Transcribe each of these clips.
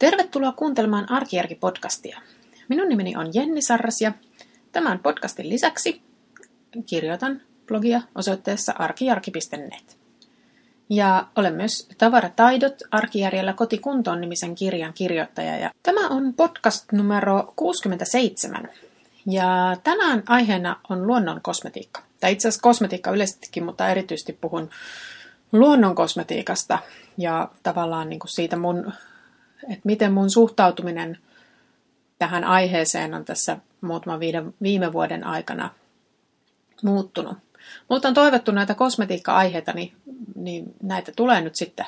Tervetuloa kuuntelemaan Arkijärki-podcastia. Minun nimeni on Jenni Sarras ja tämän podcastin lisäksi kirjoitan blogia osoitteessa arkijarki.net. Ja olen myös Tavarataidot arkijärjellä kotikuntoon nimisen kirjan kirjoittaja. Ja tämä on podcast numero 67. Ja tänään aiheena on luonnon kosmetiikka. Tai itse asiassa kosmetiikka yleisestikin, mutta erityisesti puhun luonnon kosmetiikasta ja tavallaan niin kuin siitä mun, että miten mun suhtautuminen tähän aiheeseen on tässä muutaman viime vuoden aikana muuttunut. Mutta on toivottu näitä kosmetiikka-aiheita, niin, niin näitä tulee nyt sitten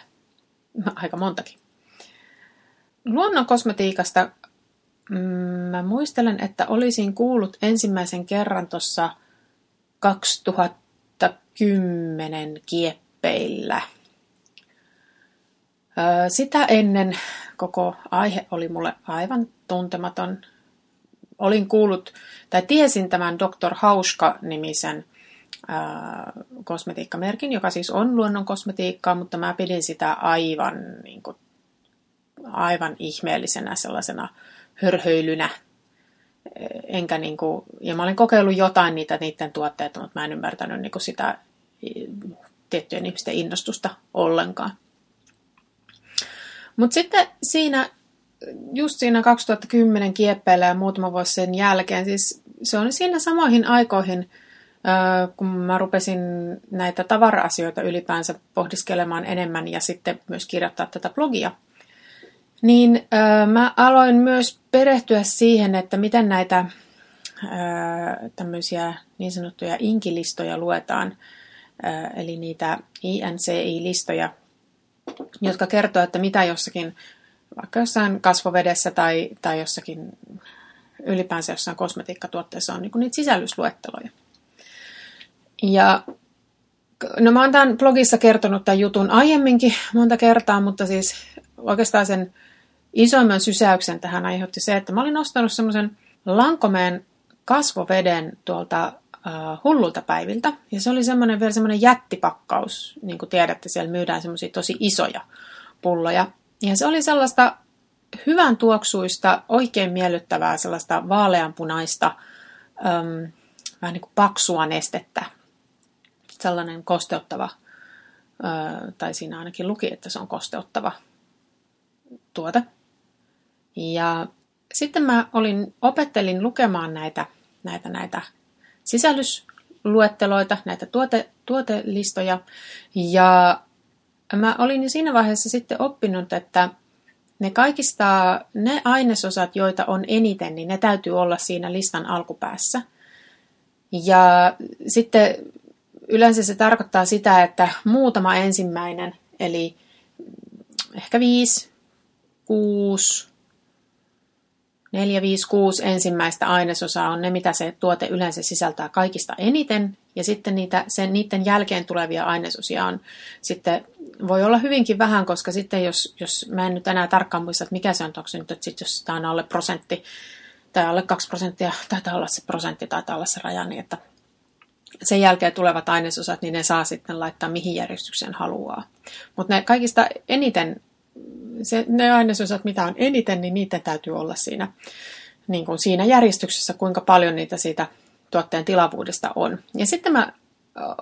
aika montakin. Luonnon kosmetiikasta mm, mä muistelen, että olisin kuullut ensimmäisen kerran tuossa 2010 kieppeillä. Sitä ennen koko aihe oli mulle aivan tuntematon. Olin kuullut, tai tiesin tämän Dr. Hauska-nimisen kosmetiikkamerkin, joka siis on luonnon kosmetiikkaa, mutta mä pidin sitä aivan, niin kuin, aivan ihmeellisenä sellaisena hörhöilynä. Enkä niin kuin, ja mä olin kokeillut jotain niitä niiden tuotteita, mutta mä en ymmärtänyt niin kuin sitä tiettyjen ihmisten innostusta ollenkaan. Mutta sitten siinä, just siinä 2010 kieppeillä ja muutama vuosi sen jälkeen, siis se oli siinä samoihin aikoihin, kun mä rupesin näitä tavara-asioita ylipäänsä pohdiskelemaan enemmän ja sitten myös kirjoittaa tätä blogia, niin mä aloin myös perehtyä siihen, että miten näitä tämmöisiä niin sanottuja inkilistoja luetaan, eli niitä INCI-listoja, jotka kertoo, että mitä jossakin, vaikka jossain kasvovedessä tai, tai jossakin ylipäänsä jossain kosmetiikkatuotteessa on niin niitä sisällysluetteloja. Ja no mä oon tämän blogissa kertonut tämän jutun aiemminkin monta kertaa, mutta siis oikeastaan sen isoimman sysäyksen tähän aiheutti se, että mä olin ostanut semmoisen Lankomeen kasvoveden tuolta uh, hullulta päiviltä. Ja se oli semmoinen vielä semmoinen jättipakkaus, niin kuin tiedätte, siellä myydään semmoisia tosi isoja pulloja. Ja se oli sellaista hyvän tuoksuista, oikein miellyttävää, sellaista vaaleanpunaista, um, vähän niin kuin paksua nestettä, sellainen kosteuttava, tai siinä ainakin luki, että se on kosteuttava tuote. Ja sitten mä olin, opettelin lukemaan näitä, näitä, näitä sisällysluetteloita, näitä tuote, tuotelistoja. Ja mä olin siinä vaiheessa sitten oppinut, että ne kaikista, ne ainesosat, joita on eniten, niin ne täytyy olla siinä listan alkupäässä. Ja sitten yleensä se tarkoittaa sitä, että muutama ensimmäinen, eli ehkä viisi, kuusi, neljä, viisi, kuusi ensimmäistä ainesosaa on ne, mitä se tuote yleensä sisältää kaikista eniten. Ja sitten niitä, sen, niiden jälkeen tulevia ainesosia on sitten, voi olla hyvinkin vähän, koska sitten jos, jos mä en nyt enää tarkkaan muista, että mikä se on, onko nyt, että sit jos tämä on alle prosentti tai alle kaksi prosenttia, taitaa olla se prosentti, taitaa olla se raja, niin että sen jälkeen tulevat ainesosat, niin ne saa sitten laittaa mihin järjestykseen haluaa. Mutta ne kaikista eniten, se, ne ainesosat, mitä on eniten, niin niitä täytyy olla siinä, niin kuin siinä järjestyksessä, kuinka paljon niitä siitä tuotteen tilavuudesta on. Ja sitten mä,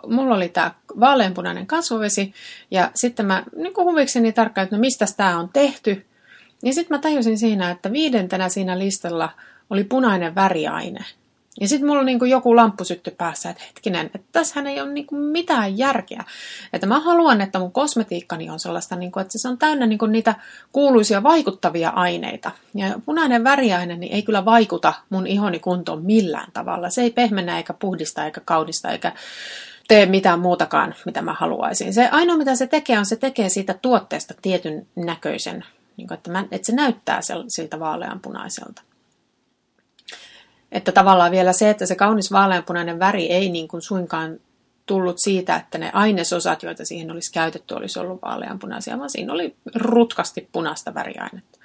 mulla oli tämä vaaleanpunainen kasvovesi, ja sitten mä niin kuin huvikseni tarkkaan, että no mistä tämä on tehty. Ja sitten mä tajusin siinä, että viidentenä siinä listalla oli punainen väriaine. Ja sitten mulla on niin kuin joku lamppu sytty päässä, että hetkinen, että tässähän ei ole niin kuin mitään järkeä. Että mä haluan, että mun kosmetiikkani on sellaista, niin kuin, että se on täynnä niin kuin niitä kuuluisia vaikuttavia aineita. Ja punainen väriaine niin ei kyllä vaikuta mun ihoni kuntoon millään tavalla. Se ei pehmennä eikä puhdista eikä kaudista eikä tee mitään muutakaan, mitä mä haluaisin. Se ainoa, mitä se tekee, on se tekee siitä tuotteesta tietyn näköisen, niin kuin, että, mä, että se näyttää siltä vaaleanpunaiselta. Että tavallaan vielä se, että se kaunis vaaleanpunainen väri ei niin kuin suinkaan tullut siitä, että ne ainesosat, joita siihen olisi käytetty, olisi ollut vaaleanpunaisia, vaan siinä oli rutkasti punaista väriainetta.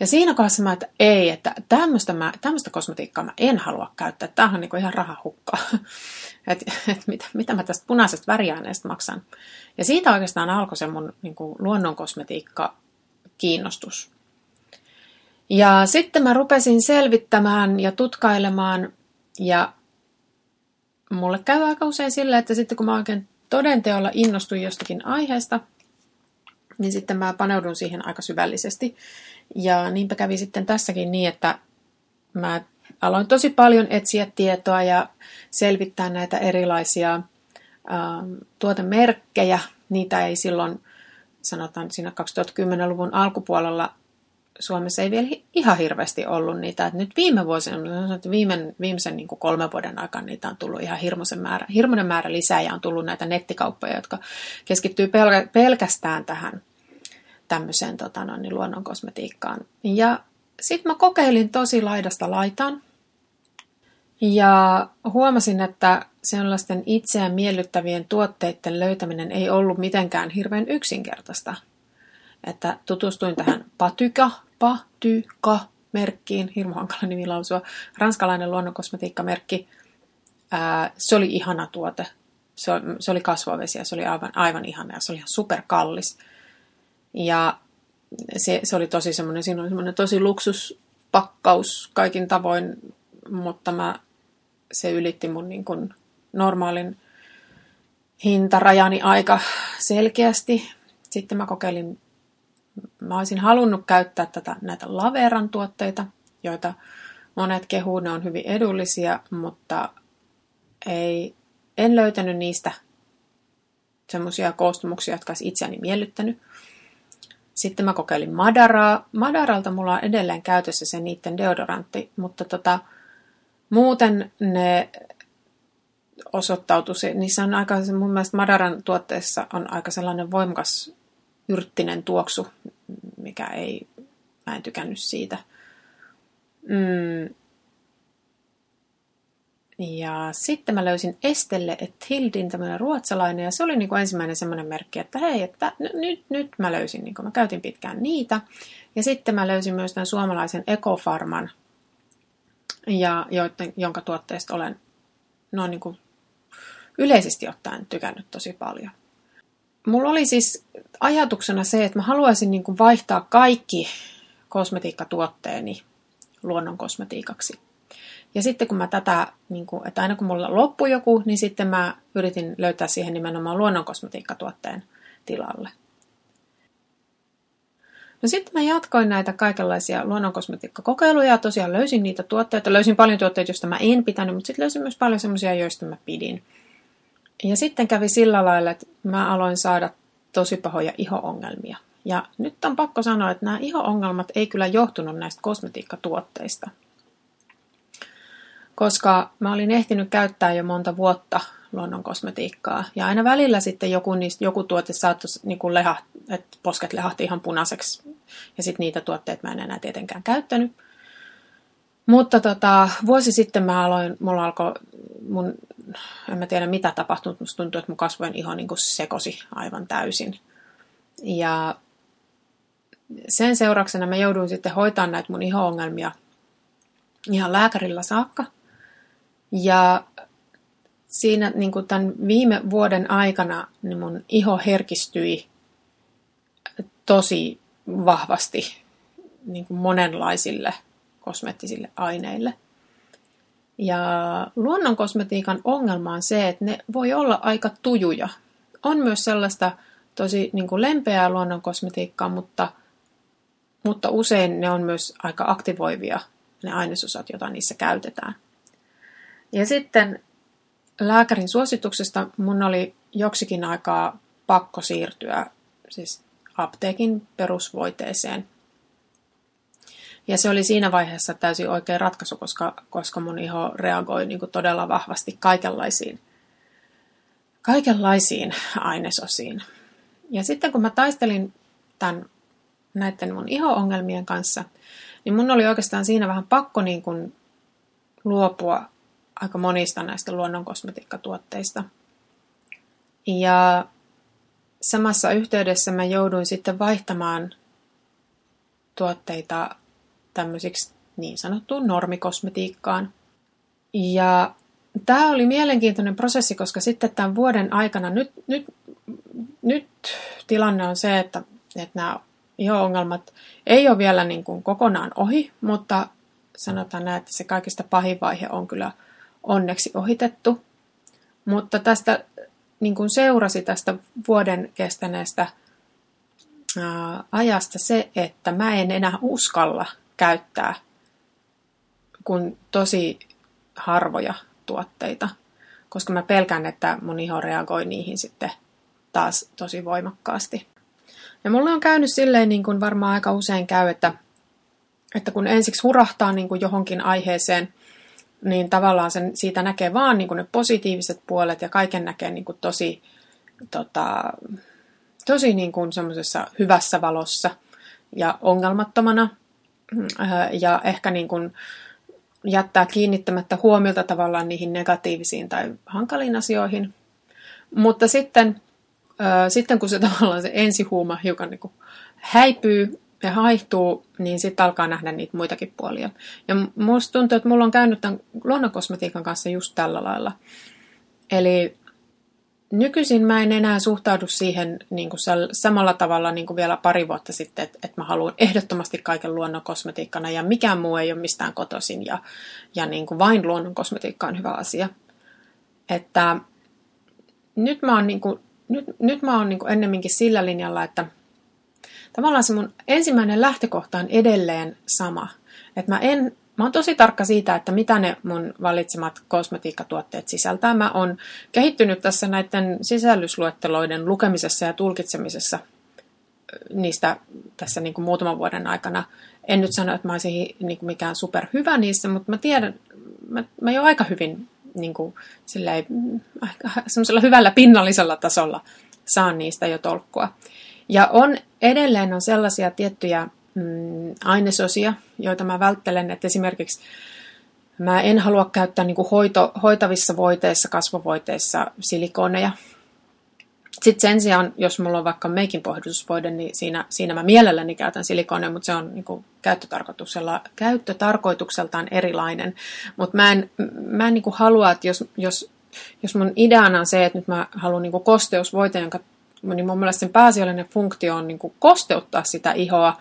Ja siinä kohdassa mä, että ei, että tämmöistä, mä, tämmöistä kosmetiikkaa mä en halua käyttää. Tämähän on niin ihan rahahukkaa. että et mitä, mitä mä tästä punaisesta väriaineesta maksan. Ja siitä oikeastaan alkoi se mun niin kuin luonnon kosmetiikka kiinnostus. Ja sitten mä rupesin selvittämään ja tutkailemaan ja mulle käy aika usein sillä, että sitten kun mä oikein todenteolla innostun jostakin aiheesta, niin sitten mä paneudun siihen aika syvällisesti. Ja niinpä kävi sitten tässäkin niin, että mä aloin tosi paljon etsiä tietoa ja selvittää näitä erilaisia ähm, tuotemerkkejä. Niitä ei silloin, sanotaan siinä 2010-luvun alkupuolella Suomessa ei vielä ihan hirveästi ollut niitä. Et nyt viime vuosina, viime, viimeisen niin kuin kolmen vuoden aikana niitä on tullut ihan hirmuisen määrä, hirmuinen määrä lisää ja on tullut näitä nettikauppoja, jotka keskittyy pelkä, pelkästään tähän tämmöiseen tota, no, niin luonnonkosmetiikkaan. Ja sitten mä kokeilin tosi laidasta laitaan. Ja huomasin, että sellaisten itseään miellyttävien tuotteiden löytäminen ei ollut mitenkään hirveän yksinkertaista. Että tutustuin tähän Patyka, Patyka-merkkiin, hirmu hankala nimi lausua, ranskalainen luonnonkosmetiikkamerkki. Se oli ihana tuote. Se, se oli ja se oli aivan, aivan ihana ja se oli ihan superkallis. Ja se, se oli tosi semmoinen, siinä oli semmoinen tosi luksuspakkaus kaikin tavoin, mutta mä, se ylitti mun niin kuin normaalin hintarajani aika selkeästi. Sitten mä kokeilin, mä olisin halunnut käyttää tätä, näitä Laveran tuotteita, joita monet kehuu, ne on hyvin edullisia, mutta ei, en löytänyt niistä semmoisia koostumuksia, jotka olisi itseäni miellyttänyt. Sitten mä kokeilin Madaraa. Madaralta mulla on edelleen käytössä se niiden deodorantti, mutta tota, muuten ne osoittautui, niissä on aika, mun mielestä Madaran tuotteessa on aika sellainen voimakas yrttinen tuoksu, mikä ei, mä en tykännyt siitä. Mm, ja sitten mä löysin Estelle et Hildin, tämmöinen ruotsalainen, ja se oli niin kuin ensimmäinen semmoinen merkki, että hei, että nyt, nyt mä löysin, niin kuin mä käytin pitkään niitä. Ja sitten mä löysin myös tämän suomalaisen Ekofarman, ja joiden, jonka tuotteesta olen noin niin kuin yleisesti ottaen tykännyt tosi paljon. Mulla oli siis ajatuksena se, että mä haluaisin niin kuin vaihtaa kaikki kosmetiikkatuotteeni luonnon kosmetiikaksi. Ja sitten kun mä tätä, niin kuin, että aina kun mulla loppui joku, niin sitten mä yritin löytää siihen nimenomaan luonnonkosmetiikkatuotteen tilalle. No sitten mä jatkoin näitä kaikenlaisia luonnonkosmetiikkakokeiluja ja tosiaan löysin niitä tuotteita. Löysin paljon tuotteita, joista mä en pitänyt, mutta sitten löysin myös paljon semmoisia, joista mä pidin. Ja sitten kävi sillä lailla, että mä aloin saada tosi pahoja iho-ongelmia. Ja nyt on pakko sanoa, että nämä iho-ongelmat ei kyllä johtunut näistä kosmetiikkatuotteista koska mä olin ehtinyt käyttää jo monta vuotta luonnon kosmetiikkaa. Ja aina välillä sitten joku, niistä, joku tuote saattoi niin kuin leha, että posket lehahti ihan punaiseksi. Ja sitten niitä tuotteita mä en enää tietenkään käyttänyt. Mutta tota, vuosi sitten mä aloin, mulla alkoi mun, en mä tiedä mitä tapahtui, mutta musta tuntui, että mun kasvojen iho niin kuin sekosi aivan täysin. Ja sen seurauksena mä jouduin sitten hoitamaan näitä mun iho-ongelmia ihan lääkärillä saakka – ja siinä niin kuin tämän viime vuoden aikana niin mun iho herkistyi tosi vahvasti niin kuin monenlaisille kosmettisille aineille. Ja luonnon kosmetiikan ongelma on se, että ne voi olla aika tujuja. On myös sellaista tosi niin kuin lempeää luonnon kosmetiikkaa, mutta, mutta usein ne on myös aika aktivoivia, ne ainesosat, joita niissä käytetään. Ja sitten lääkärin suosituksesta mun oli joksikin aikaa pakko siirtyä siis apteekin perusvoiteeseen. Ja se oli siinä vaiheessa täysin oikea ratkaisu, koska, koska mun iho reagoi niin kuin todella vahvasti kaikenlaisiin, kaikenlaisiin ainesosiin. Ja sitten kun mä taistelin tämän, näiden mun iho-ongelmien kanssa, niin mun oli oikeastaan siinä vähän pakko niin kuin luopua aika monista näistä luonnonkosmetiikkatuotteista. Ja samassa yhteydessä mä jouduin sitten vaihtamaan tuotteita tämmöisiksi niin sanottuun normikosmetiikkaan. Ja tämä oli mielenkiintoinen prosessi, koska sitten tämän vuoden aikana nyt, nyt, nyt tilanne on se, että, että nämä iho-ongelmat ei ole vielä niin kuin kokonaan ohi, mutta sanotaan näin, että se kaikista pahin vaihe on kyllä onneksi ohitettu. Mutta tästä niin kuin seurasi tästä vuoden kestäneestä ajasta se, että mä en enää uskalla käyttää kuin tosi harvoja tuotteita, koska mä pelkään, että mun iho reagoi niihin sitten taas tosi voimakkaasti. Ja mulle on käynyt silleen, niin kuin varmaan aika usein käy, että, että kun ensiksi hurahtaa niin kuin johonkin aiheeseen, niin tavallaan sen, siitä näkee vaan niin kuin ne positiiviset puolet ja kaiken näkee niin kuin tosi, tota, tosi niin kuin hyvässä valossa ja ongelmattomana. Ja ehkä niin kuin jättää kiinnittämättä huomiota tavallaan niihin negatiivisiin tai hankaliin asioihin. Mutta sitten, sitten kun se tavallaan se ensihuuma hiukan niin kuin häipyy ja haihtuu, niin sitten alkaa nähdä niitä muitakin puolia. Ja musta tuntuu, että mulla on käynyt tämän luonnonkosmetiikan kanssa just tällä lailla. Eli nykyisin mä en enää suhtaudu siihen niin kuin samalla tavalla niin kuin vielä pari vuotta sitten, että, että mä haluan ehdottomasti kaiken luonnon kosmetiikkana ja mikään muu ei ole mistään kotoisin ja, ja niin kuin vain luonnon kosmetiikka on hyvä asia. Että nyt mä oon, niin kuin, nyt, nyt mä oon niin kuin ennemminkin sillä linjalla, että tavallaan se mun ensimmäinen lähtökohta on edelleen sama. Että mä en Mä oon tosi tarkka siitä, että mitä ne mun valitsemat kosmetiikkatuotteet sisältää. Mä oon kehittynyt tässä näiden sisällysluetteloiden lukemisessa ja tulkitsemisessa niistä tässä niin kuin muutaman vuoden aikana. En nyt sano, että mä olisin niin kuin mikään superhyvä niissä, mutta mä tiedän, mä, mä jo aika hyvin niin kuin, silleen, semmoisella hyvällä pinnallisella tasolla saan niistä jo tolkkua. Ja on edelleen on sellaisia tiettyjä mm, ainesosia, joita mä välttelen. Että esimerkiksi mä en halua käyttää niin hoito, hoitavissa voiteissa, kasvovoiteissa silikoneja. Sitten sen sijaan, jos mulla on vaikka meikin pohdistusvoide, niin siinä, siinä mä mielelläni käytän silikoneja, mutta se on niin kuin käyttötarkoituksella, käyttötarkoitukseltaan erilainen. Mutta mä en, mä en niin kuin halua, että jos, jos, jos mun ideana on se, että nyt mä haluan niin kuin kosteusvoite, jonka niin mun mielestä sen pääasiallinen funktio on niin kuin kosteuttaa sitä ihoa,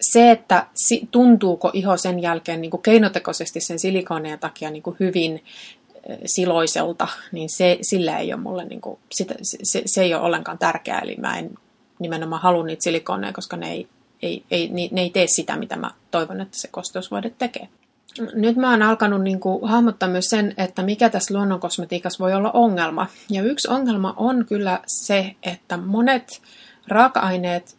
se, että tuntuuko iho sen jälkeen niin kuin keinotekoisesti sen silikoneen takia niin kuin hyvin siloiselta, niin se, sillä ei ole mulle, niin kuin, sitä, se, se ei ole ollenkaan tärkeää. Eli mä en nimenomaan halua niitä silikoneja, koska ne ei, ei, ei, ne ei tee sitä, mitä mä toivon, että se kosteusvoide tekee. Nyt mä oon alkanut niin kuin, hahmottaa myös sen, että mikä tässä luonnonkosmetiikassa voi olla ongelma. Ja yksi ongelma on kyllä se, että monet raaka-aineet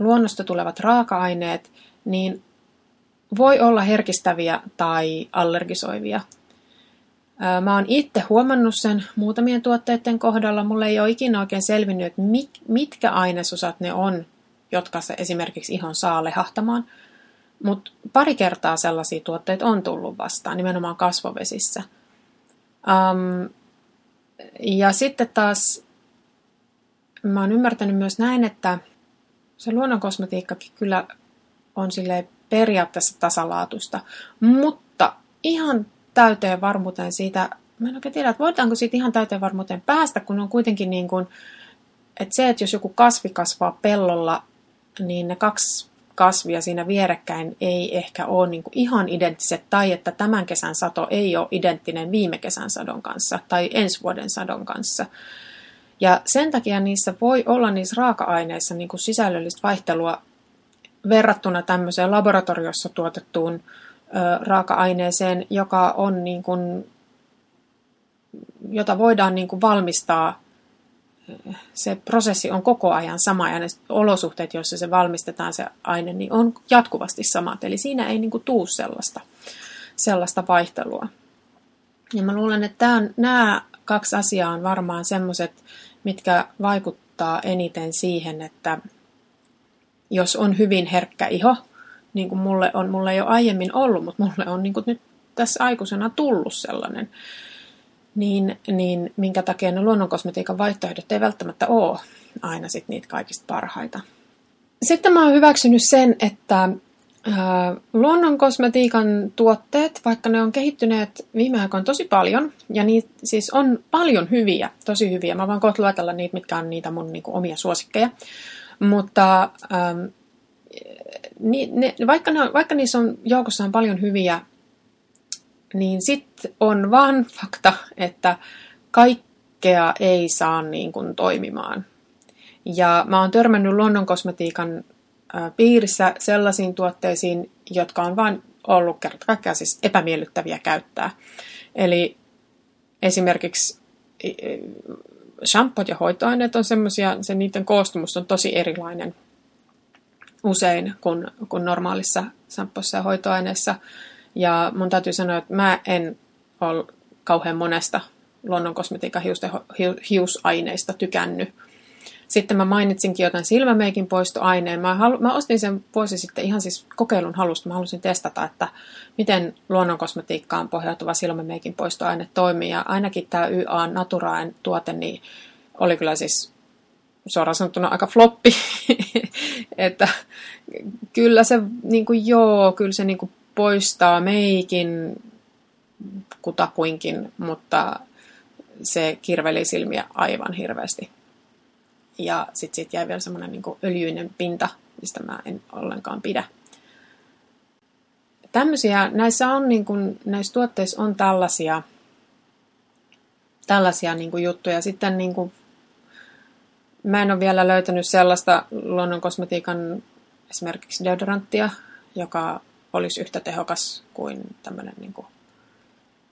luonnosta tulevat raaka-aineet, niin voi olla herkistäviä tai allergisoivia. Mä oon itse huomannut sen muutamien tuotteiden kohdalla. Mulle ei ole ikinä oikein selvinnyt, että mitkä ainesosat ne on, jotka se esimerkiksi ihon saa lehahtamaan. Mutta pari kertaa sellaisia tuotteita on tullut vastaan, nimenomaan kasvovesissä. Um, ja sitten taas mä oon ymmärtänyt myös näin, että se luonnon kosmetiikkakin kyllä on sille periaatteessa tasalaatusta, mutta ihan täyteen varmuuteen siitä, mä en oikein tiedä, että voidaanko siitä ihan täyteen varmuuteen päästä, kun on kuitenkin niin kuin, että se, että jos joku kasvi kasvaa pellolla, niin ne kaksi kasvia siinä vierekkäin ei ehkä ole niin ihan identtiset, tai että tämän kesän sato ei ole identtinen viime kesän sadon kanssa tai ensi vuoden sadon kanssa. Ja sen takia niissä voi olla niissä raaka-aineissa niin kuin sisällöllistä vaihtelua verrattuna tämmöiseen laboratoriossa tuotettuun ö, raaka-aineeseen, joka on niin kuin, jota voidaan niin kuin valmistaa. Se prosessi on koko ajan sama ja ne olosuhteet, joissa se valmistetaan se aine, niin on jatkuvasti samat. Eli siinä ei niin kuin tuu sellaista, sellaista vaihtelua. Ja mä luulen, että tämän, nämä kaksi asiaa on varmaan semmoiset, mitkä vaikuttaa eniten siihen, että jos on hyvin herkkä iho, niin kuin mulle on, mulle ei ole aiemmin ollut, mutta mulle on niin kuin nyt tässä aikuisena tullut sellainen, niin, niin minkä takia ne luonnonkosmetiikan vaihtoehdot ei välttämättä ole aina sit niitä kaikista parhaita. Sitten mä oon hyväksynyt sen, että Luonnon kosmetiikan tuotteet, vaikka ne on kehittyneet viime aikoina tosi paljon, ja niitä siis on paljon hyviä, tosi hyviä. Mä vaan kohta luetella niitä, mitkä on niitä mun niinku, omia suosikkeja. Mutta ähm, ni, ne, vaikka, ne, vaikka niissä on joukossa on paljon hyviä, niin sitten on vaan fakta, että kaikkea ei saa niin kuin toimimaan. Ja mä oon törmännyt luonnonkosmetiikan piirissä sellaisiin tuotteisiin, jotka on vain ollut kerta kaikkiaan siis epämiellyttäviä käyttää. Eli esimerkiksi shampoot ja hoitoaineet on semmoisia, se niiden koostumus on tosi erilainen usein kuin, kuin normaalissa shampoissa ja hoitoaineissa. Ja mun täytyy sanoa, että mä en ole kauhean monesta luonnonkosmetiikan hiusaineista tykännyt. Sitten mä mainitsinkin jotain silmämeikin poistoaineen. Mä, halu, mä ostin sen vuosi sitten ihan siis kokeilun halusta. Mä halusin testata, että miten luonnonkosmetiikkaan pohjautuva silmämeikin poistoaine toimii. Ja ainakin tämä YA Naturaen tuote niin oli kyllä siis suoraan sanottuna aika floppi. että kyllä se niin kuin, joo, kyllä se niin kuin poistaa meikin kutakuinkin, mutta se kirveli silmiä aivan hirveästi. Ja sitten siitä jäi vielä semmoinen niin öljyinen pinta, mistä mä en ollenkaan pidä. Tämmöisiä, näissä on niin kuin, näissä tuotteissa on tällaisia, tällaisia niin kuin juttuja. Sitten niin kuin, mä en ole vielä löytänyt sellaista luonnon kosmetiikan esimerkiksi deodoranttia, joka olisi yhtä tehokas kuin tämmöinen niin kuin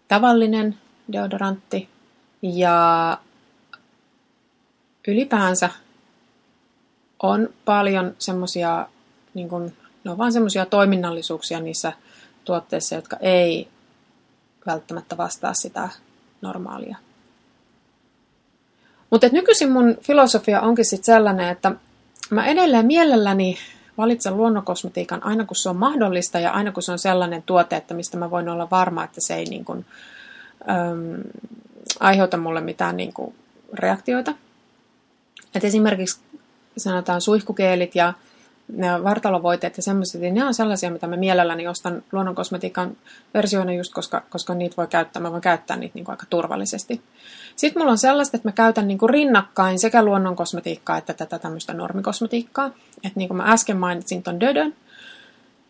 tavallinen deodorantti. Ja ylipäänsä on paljon semmoisia, niin kuin, ne on vaan semmoisia toiminnallisuuksia niissä tuotteissa, jotka ei välttämättä vastaa sitä normaalia. Mutta nykyisin mun filosofia onkin sitten sellainen, että mä edelleen mielelläni valitsen luonnokosmetiikan aina kun se on mahdollista ja aina kun se on sellainen tuote, että mistä mä voin olla varma, että se ei niin kuin, äm, aiheuta mulle mitään niin kuin, reaktioita. Et esimerkiksi sanotaan suihkukeelit ja ne vartalovoiteet ja semmoiset, niin ne on sellaisia, mitä mä mielelläni ostan luonnonkosmetiikan versioina just, koska, koska niitä voi käyttää, mä voin käyttää niitä niin kuin aika turvallisesti. Sitten mulla on sellaista, että mä käytän niin kuin rinnakkain sekä luonnonkosmetiikkaa että tätä tämmöistä normikosmetiikkaa. Että niin kuin mä äsken mainitsin ton Dödön,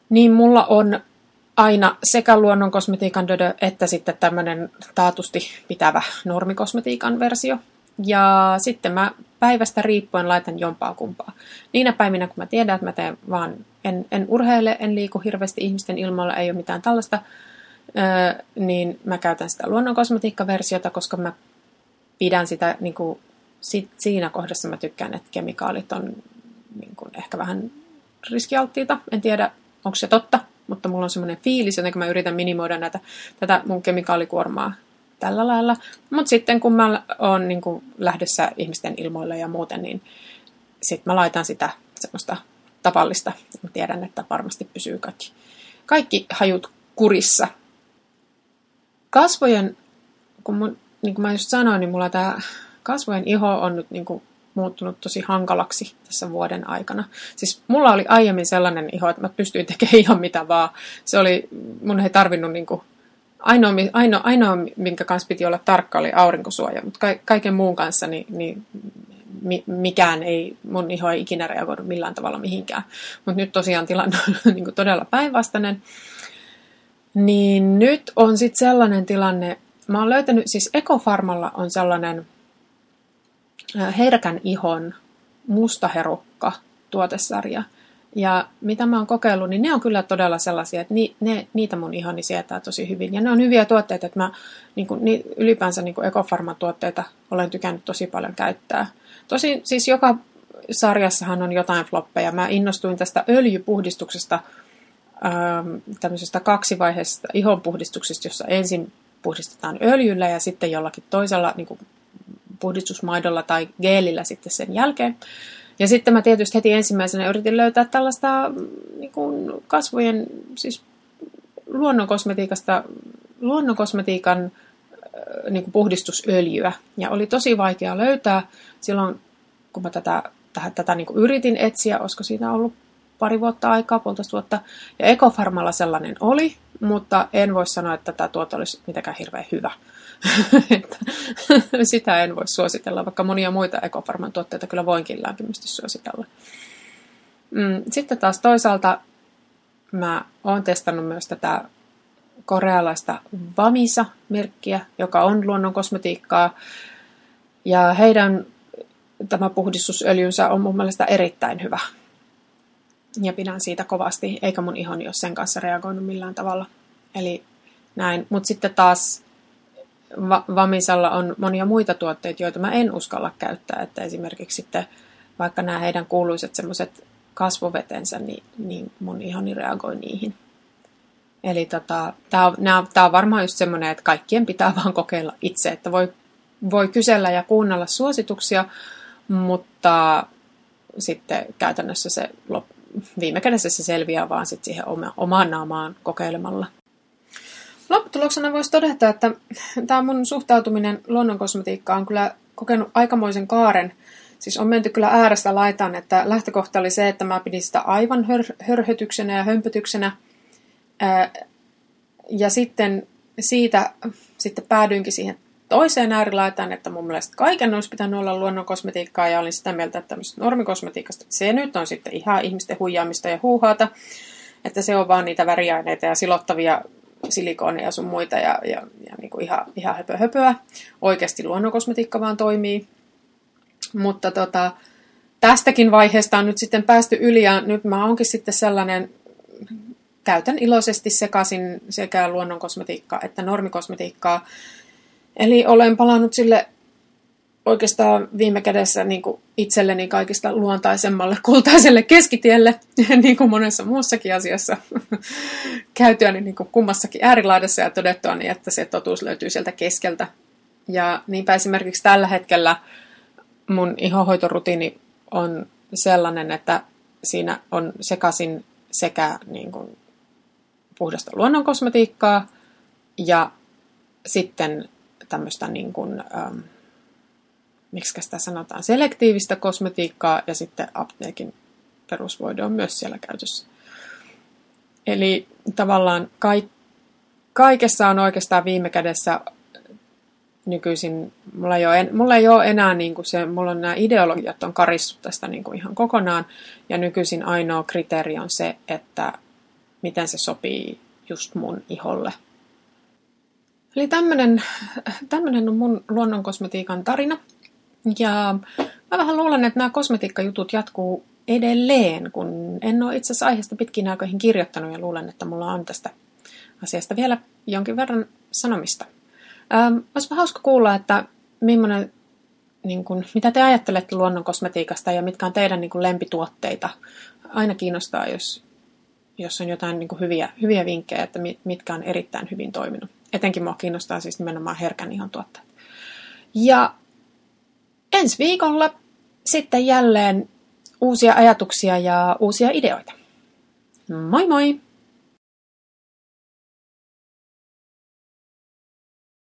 niin mulla on aina sekä luonnonkosmetiikan Dödö että sitten tämmöinen taatusti pitävä normikosmetiikan versio. Ja sitten mä päivästä riippuen laitan jompaa kumpaa. Niinä päivinä, kun mä tiedän, että mä teen vaan, en, en urheile, en liiku hirveästi ihmisten ilmoilla, ei ole mitään tällaista, öö, niin mä käytän sitä luonnonkosmetiikkaversiota, koska mä pidän sitä niin kuin, sit, siinä kohdassa mä tykkään, että kemikaalit on niin kuin, ehkä vähän riskialttiita. En tiedä, onko se totta, mutta mulla on semmoinen fiilis, joten mä yritän minimoida näitä, tätä mun kemikaalikuormaa tällä lailla. Mutta sitten kun mä oon niin kuin lähdössä ihmisten ilmoille ja muuten, niin sitten mä laitan sitä semmoista tavallista. Mä tiedän, että varmasti pysyy kaikki, kaikki hajut kurissa. Kasvojen, kun mun, niin kuin mä just sanoin, niin mulla tämä kasvojen iho on nyt niin kuin muuttunut tosi hankalaksi tässä vuoden aikana. Siis mulla oli aiemmin sellainen iho, että mä pystyin tekemään ihan mitä vaan. Se oli, mun ei tarvinnut niin kuin ainoa, ainoa, ainoa, minkä kanssa piti olla tarkka, oli aurinkosuoja, mutta ka, kaiken muun kanssa niin, niin mi, mikään ei, mun iho ei ikinä reagoinut millään tavalla mihinkään. Mutta nyt tosiaan tilanne on niin todella päinvastainen. Niin nyt on sitten sellainen tilanne, mä oon löytänyt, siis Ekofarmalla on sellainen herkän ihon mustaherukka tuotesarja, ja mitä mä oon kokeillut, niin ne on kyllä todella sellaisia, että ni, ne, niitä mun ihoni sietää tosi hyvin. Ja ne on hyviä tuotteita, että mä niin kuin, ni, ylipäänsä niin ekofarmatuotteita olen tykännyt tosi paljon käyttää. Tosi siis joka sarjassahan on jotain floppeja. Mä innostuin tästä öljypuhdistuksesta, ähm, tämmöisestä kaksivaiheisesta ihonpuhdistuksesta, jossa ensin puhdistetaan öljyllä ja sitten jollakin toisella niin kuin puhdistusmaidolla tai geelillä sitten sen jälkeen. Ja sitten mä tietysti heti ensimmäisenä yritin löytää tällaista niin kuin kasvojen, siis luonnonkosmetiikasta, luonnonkosmetiikan niin kuin puhdistusöljyä. Ja oli tosi vaikea löytää silloin, kun mä tätä, tätä, tätä niin kuin yritin etsiä, olisiko siinä ollut pari vuotta aikaa, puolitoista vuotta. Ja Ekofarmalla sellainen oli, mutta en voi sanoa, että tämä tuote olisi mitenkään hirveän hyvä. sitä en voi suositella, vaikka monia muita ekofarman tuotteita kyllä voinkin lämpimästi suositella. Mm, sitten taas toisaalta mä oon testannut myös tätä korealaista Vamisa-merkkiä, joka on luonnon kosmetiikkaa. Ja heidän tämä puhdistusöljynsä on mun mielestä erittäin hyvä. Ja pidän siitä kovasti, eikä mun ihoni ole sen kanssa reagoinut millään tavalla. Eli näin. Mutta sitten taas Va- Vamisalla on monia muita tuotteita, joita mä en uskalla käyttää. Että esimerkiksi sitten vaikka nämä heidän kuuluiset semmoiset kasvovetensä, niin, niin mun ihoni reagoi niihin. Eli tota, tämä on, on varmaan just semmoinen, että kaikkien pitää vaan kokeilla itse, että voi, voi kysellä ja kuunnella suosituksia, mutta sitten käytännössä se viime kädessä se selviää vaan sitten siihen oma, omaan naamaan kokeilemalla. Lopputuloksena voisi todeta, että tämä mun suhtautuminen luonnonkosmetiikkaan on kyllä kokenut aikamoisen kaaren. Siis on menty kyllä äärestä laitaan, että lähtökohta oli se, että mä pidin sitä aivan hör- hörhötyksenä ja hömpötyksenä. Ää, ja sitten siitä sitten päädyinkin siihen toiseen äärilaitaan, että mun mielestä kaiken olisi pitänyt olla luonnonkosmetiikkaa ja olin sitä mieltä, että tämmöistä normikosmetiikasta, se nyt on sitten ihan ihmisten huijaamista ja huuhaata, että se on vaan niitä väriaineita ja silottavia silikooneja sun muita ja, ja, ja niin kuin ihan, ihan höpö höpöä. Oikeasti luonnonkosmetiikka vaan toimii. Mutta tota, tästäkin vaiheesta on nyt sitten päästy yli ja nyt mä oonkin sitten sellainen, käytän iloisesti sekaisin sekä luonnonkosmetiikkaa että normikosmetiikkaa. Eli olen palannut sille oikeastaan viime kädessä niin kuin itselleni kaikista luontaisemmalle kultaiselle keskitielle, niin kuin monessa muussakin asiassa käytyäni niin kuin kummassakin äärilaidassa ja todettua, niin että se totuus löytyy sieltä keskeltä. Ja niinpä esimerkiksi tällä hetkellä mun ihohoitorutiini on sellainen, että siinä on sekaisin sekä niin kuin puhdasta luonnonkosmetiikkaa ja sitten tämmöistä niin kuin, ähm, miksi sitä sanotaan, selektiivistä kosmetiikkaa ja sitten apteekin perusvoide on myös siellä käytössä. Eli tavallaan kaik, kaikessa on oikeastaan viime kädessä nykyisin, mulla ei ole, en, mulla ei ole enää niin kuin se, mulla on nämä ideologiat on karissut tästä niin kuin ihan kokonaan, ja nykyisin ainoa kriteeri on se, että miten se sopii just mun iholle. Eli tämmönen, tämmönen on mun luonnonkosmetiikan tarina. Ja mä vähän luulen, että nämä kosmetiikkajutut jatkuu edelleen, kun en ole itse asiassa aiheesta pitkin aikoihin kirjoittanut ja luulen, että mulla on tästä asiasta vielä jonkin verran sanomista. Ähm, olisi hauska kuulla, että niin kuin, mitä te ajattelette luonnon kosmetiikasta ja mitkä on teidän niin kuin, lempituotteita. Aina kiinnostaa, jos, jos on jotain niin kuin, hyviä, hyviä vinkkejä, että mitkä on erittäin hyvin toiminut. Etenkin mua kiinnostaa siis nimenomaan herkän ihon tuotteet. Ja ensi viikolla sitten jälleen uusia ajatuksia ja uusia ideoita. Moi moi!